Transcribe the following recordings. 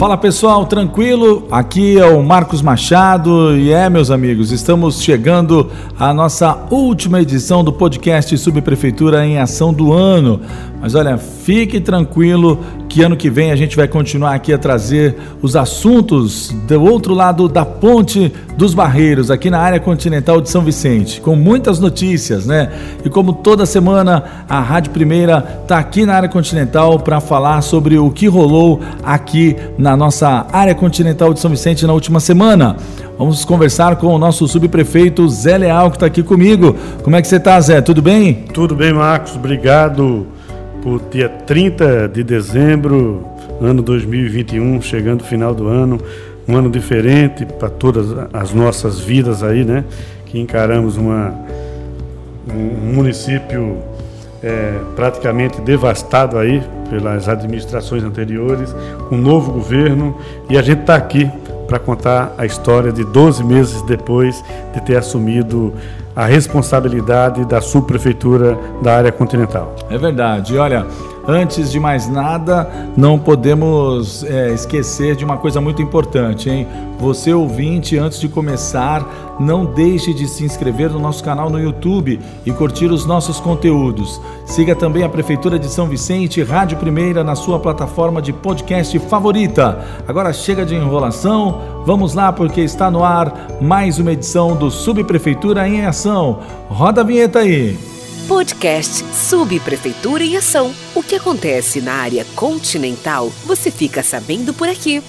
Fala pessoal, tranquilo? Aqui é o Marcos Machado e é, meus amigos, estamos chegando à nossa última edição do podcast Subprefeitura em Ação do Ano. Mas olha, fique tranquilo que ano que vem a gente vai continuar aqui a trazer os assuntos do outro lado da ponte dos Barreiros, aqui na área continental de São Vicente, com muitas notícias, né? E como toda semana, a Rádio Primeira está aqui na área continental para falar sobre o que rolou aqui na nossa área continental de São Vicente na última semana. Vamos conversar com o nosso subprefeito Zé Leal, que está aqui comigo. Como é que você está, Zé? Tudo bem? Tudo bem, Marcos. Obrigado por dia 30 de dezembro, ano 2021, chegando o final do ano, um ano diferente para todas as nossas vidas aí, né? Que encaramos uma, um município é, praticamente devastado aí pelas administrações anteriores, um novo governo, e a gente está aqui para contar a história de 12 meses depois de ter assumido a responsabilidade da subprefeitura da área continental. É verdade. Olha, Antes de mais nada, não podemos é, esquecer de uma coisa muito importante, hein? Você ouvinte, antes de começar, não deixe de se inscrever no nosso canal no YouTube e curtir os nossos conteúdos. Siga também a Prefeitura de São Vicente, Rádio Primeira, na sua plataforma de podcast favorita. Agora chega de enrolação, vamos lá porque está no ar mais uma edição do Subprefeitura em Ação. Roda a vinheta aí! Podcast Subprefeitura em Ação. O que acontece na área continental, você fica sabendo por aqui.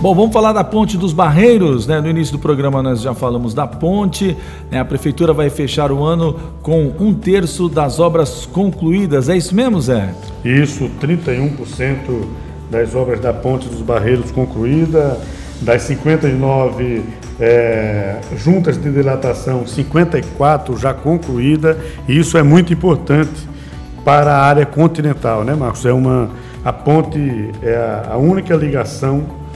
Bom, vamos falar da Ponte dos Barreiros, né? No início do programa nós já falamos da ponte. Né? A prefeitura vai fechar o ano com um terço das obras concluídas. É isso mesmo, Zé? Isso, 31% das obras da Ponte dos Barreiros concluída, das 59 é, juntas de dilatação 54 já concluída, e isso é muito importante para a área continental, né, Marcos? É uma, a ponte é a, a única ligação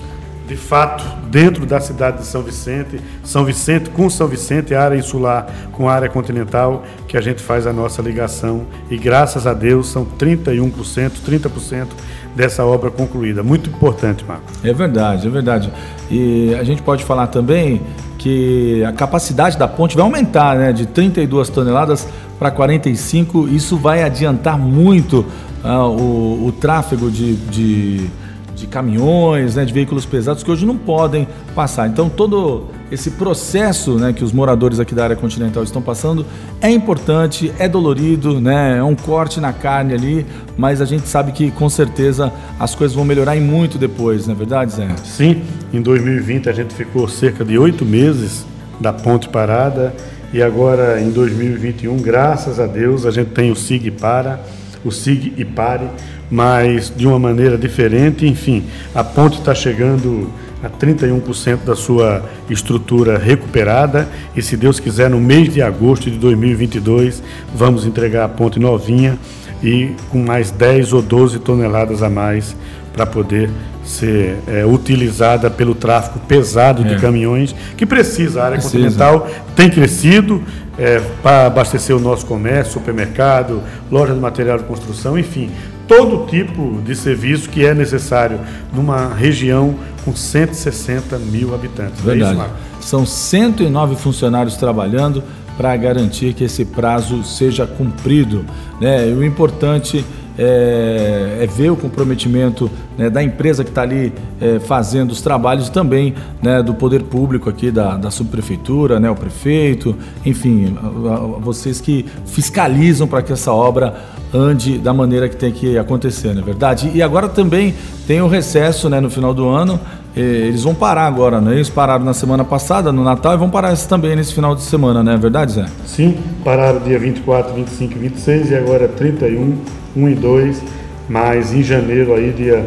de fato dentro da cidade de São Vicente, São Vicente com São Vicente, área insular com área continental, que a gente faz a nossa ligação e graças a Deus são 31%, 30% dessa obra concluída. Muito importante, Marco. É verdade, é verdade. E a gente pode falar também que a capacidade da ponte vai aumentar, né, de 32 toneladas para 45. Isso vai adiantar muito uh, o, o, tráfego de, de, de caminhões, né, de veículos pesados que hoje não podem passar. Então todo esse processo né, que os moradores aqui da área continental estão passando é importante, é dolorido, né, é um corte na carne ali, mas a gente sabe que com certeza as coisas vão melhorar e muito depois, não é verdade, Zé? Sim, em 2020 a gente ficou cerca de oito meses da ponte parada e agora em 2021, graças a Deus, a gente tem o SIG para, o SIG e pare, mas de uma maneira diferente, enfim, a ponte está chegando a 31% da sua estrutura recuperada e se Deus quiser no mês de agosto de 2022 vamos entregar a ponte novinha e com mais 10 ou 12 toneladas a mais para poder ser é, utilizada pelo tráfego pesado de é. caminhões que precisa. A área precisa. continental tem crescido é, para abastecer o nosso comércio, supermercado, loja de material de construção, enfim, todo tipo de serviço que é necessário numa região com 160 mil habitantes. Verdade. É isso, São 109 funcionários trabalhando para garantir que esse prazo seja cumprido. Né? E o importante é, é, ver o comprometimento né, da empresa que está ali é, fazendo os trabalhos e também né, do poder público aqui, da, da subprefeitura, né, o prefeito, enfim, a, a, vocês que fiscalizam para que essa obra ande da maneira que tem que acontecer, não é verdade? E agora também tem o recesso né, no final do ano. Eles vão parar agora, né? Eles pararam na semana passada, no Natal, e vão parar também nesse final de semana, não é verdade, Zé? Sim, pararam dia 24, 25 e 26 e agora 31, 1 e 2, mas em janeiro, aí, dia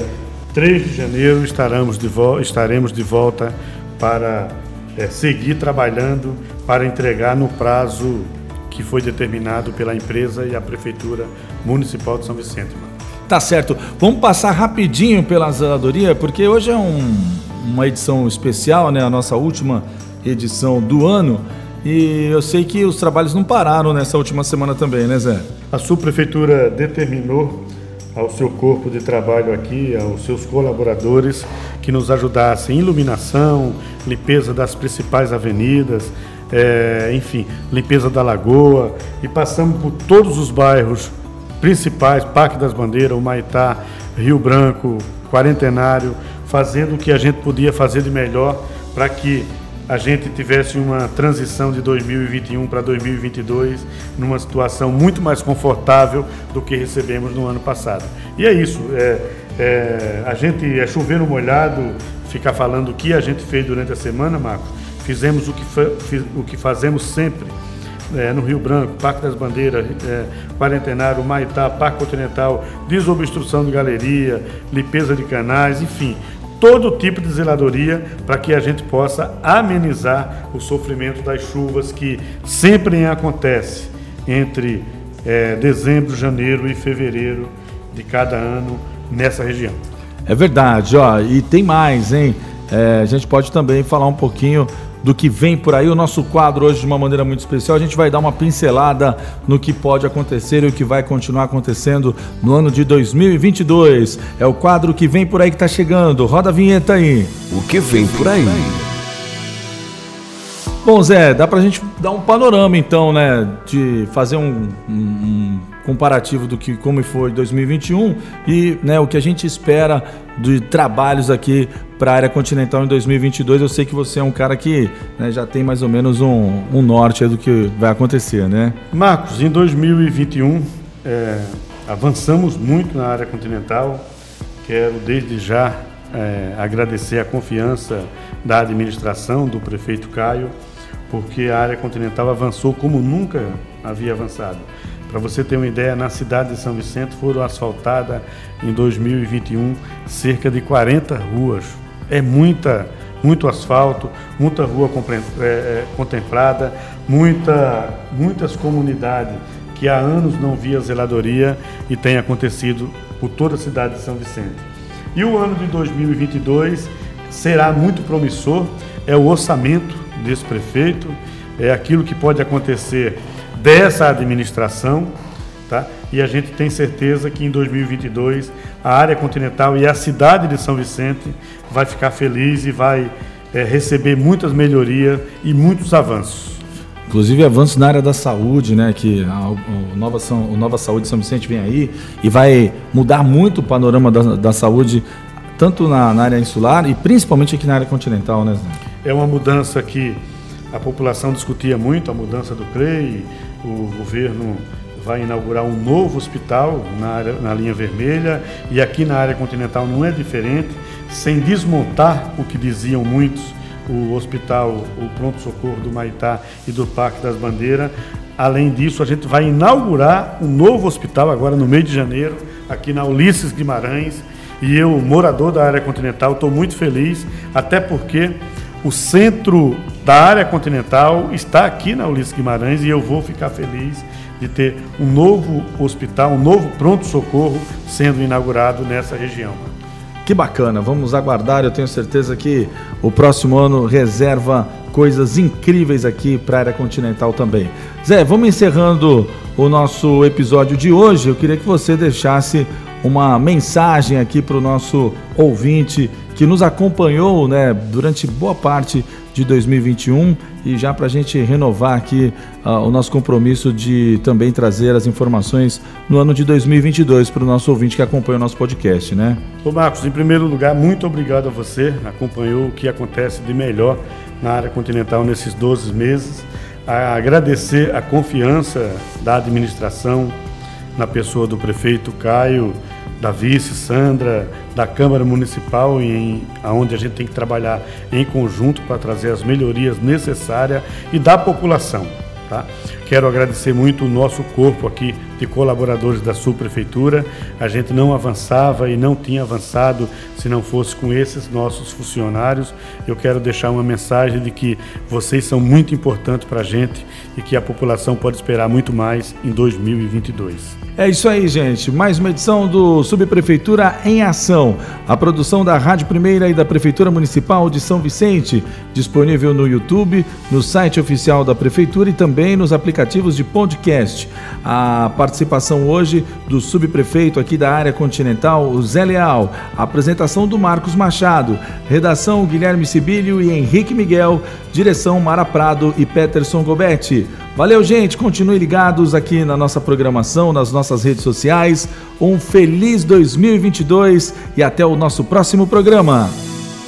3 de janeiro, estaremos de, vo estaremos de volta para é, seguir trabalhando para entregar no prazo que foi determinado pela empresa e a Prefeitura Municipal de São Vicente. Mano. Tá certo. Vamos passar rapidinho pela zeladoria, porque hoje é um, uma edição especial, né? A nossa última edição do ano. E eu sei que os trabalhos não pararam nessa última semana também, né, Zé? A subprefeitura determinou ao seu corpo de trabalho aqui, aos seus colaboradores que nos ajudassem em iluminação, limpeza das principais avenidas, é, enfim, limpeza da lagoa e passamos por todos os bairros principais, Parque das Bandeiras, Humaitá, Rio Branco, Quarentenário, fazendo o que a gente podia fazer de melhor para que a gente tivesse uma transição de 2021 para 2022 numa situação muito mais confortável do que recebemos no ano passado. E é isso, é, é, a gente é chover no molhado, ficar falando o que a gente fez durante a semana, Marcos. Fizemos o que, o que fazemos sempre é, no Rio Branco, Parque das Bandeiras, é, Quarentenário, Maitá, Parque Continental, desobstrução de galeria, limpeza de canais, enfim, todo tipo de zeladoria para que a gente possa amenizar o sofrimento das chuvas que sempre acontece entre é, dezembro, janeiro e fevereiro de cada ano nessa região. É verdade, ó, e tem mais, hein? É, a gente pode também falar um pouquinho do que vem por aí. O nosso quadro hoje, de uma maneira muito especial, a gente vai dar uma pincelada no que pode acontecer e o que vai continuar acontecendo no ano de 2022. É o quadro que vem por aí que está chegando. Roda a vinheta aí. O que vem por aí? Bom, Zé, dá pra gente dar um panorama então, né? De fazer um, um, um comparativo do que como foi 2021 e né, o que a gente espera de trabalhos aqui para a área continental em 2022. Eu sei que você é um cara que né, já tem mais ou menos um, um norte do que vai acontecer, né? Marcos, em 2021 é, avançamos muito na área continental. Quero desde já é, agradecer a confiança da administração do prefeito Caio porque a área continental avançou como nunca havia avançado. Para você ter uma ideia, na cidade de São Vicente foram asfaltadas em 2021 cerca de 40 ruas. É muita, muito asfalto, muita rua é, é, contemplada, muita, muitas comunidades que há anos não via zeladoria e tem acontecido por toda a cidade de São Vicente. E o ano de 2022 será muito promissor, é o orçamento desse prefeito, é aquilo que pode acontecer dessa administração, tá? E a gente tem certeza que em 2022 a área continental e a cidade de São Vicente vai ficar feliz e vai é, receber muitas melhorias e muitos avanços. Inclusive avanços na área da saúde, né? Que a, o Nova, São, o Nova Saúde São Vicente vem aí e vai mudar muito o panorama da, da saúde, tanto na, na área insular e principalmente aqui na área continental, né? É uma mudança que a população discutia muito, a mudança do CREI, o governo vai inaugurar um novo hospital na, área, na linha vermelha e aqui na área continental não é diferente, sem desmontar o que diziam muitos, o hospital, o pronto-socorro do Maitá e do Parque das Bandeiras. Além disso, a gente vai inaugurar um novo hospital agora no mês de janeiro, aqui na Ulisses Guimarães. E eu, morador da área continental, estou muito feliz, até porque o centro da área continental está aqui na Ulisses Guimarães e eu vou ficar feliz de ter um novo hospital, um novo pronto-socorro sendo inaugurado nessa região. Que bacana, vamos aguardar. Eu tenho certeza que o próximo ano reserva coisas incríveis aqui para a área continental também. Zé, vamos encerrando o nosso episódio de hoje. Eu queria que você deixasse uma mensagem aqui para o nosso ouvinte que nos acompanhou né, durante boa parte de 2021 e já para a gente renovar aqui uh, o nosso compromisso de também trazer as informações no ano de 2022 para o nosso ouvinte que acompanha o nosso podcast, né? Ô Marcos, em primeiro lugar, muito obrigado a você, acompanhou o que acontece de melhor na área continental nesses 12 meses. A agradecer a confiança da administração na pessoa do prefeito Caio da vice Sandra, da Câmara Municipal, em, onde a gente tem que trabalhar em conjunto para trazer as melhorias necessárias e da população. Tá? Quero agradecer muito o nosso corpo aqui de colaboradores da subprefeitura. A gente não avançava e não tinha avançado se não fosse com esses nossos funcionários. Eu quero deixar uma mensagem de que vocês são muito importantes para a gente e que a população pode esperar muito mais em 2022. É isso aí, gente. Mais uma edição do Subprefeitura em Ação. A produção da Rádio Primeira e da Prefeitura Municipal de São Vicente, disponível no YouTube, no site oficial da Prefeitura e também nos aplicativos de podcast. A participação hoje do subprefeito aqui da área continental, o Zé Leal. A apresentação do Marcos Machado. Redação Guilherme Sibílio e Henrique Miguel. Direção Mara Prado e Peterson Gobetti. Valeu, gente. Continue ligados aqui na nossa programação, nas nossas redes sociais. Um feliz 2022 e até o nosso próximo programa.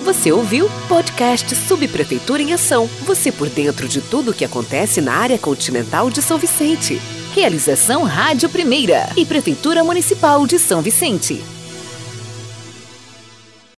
Você ouviu podcast Subprefeitura em Ação. Você por dentro de tudo o que acontece na área continental de São Vicente. Realização Rádio Primeira e Prefeitura Municipal de São Vicente.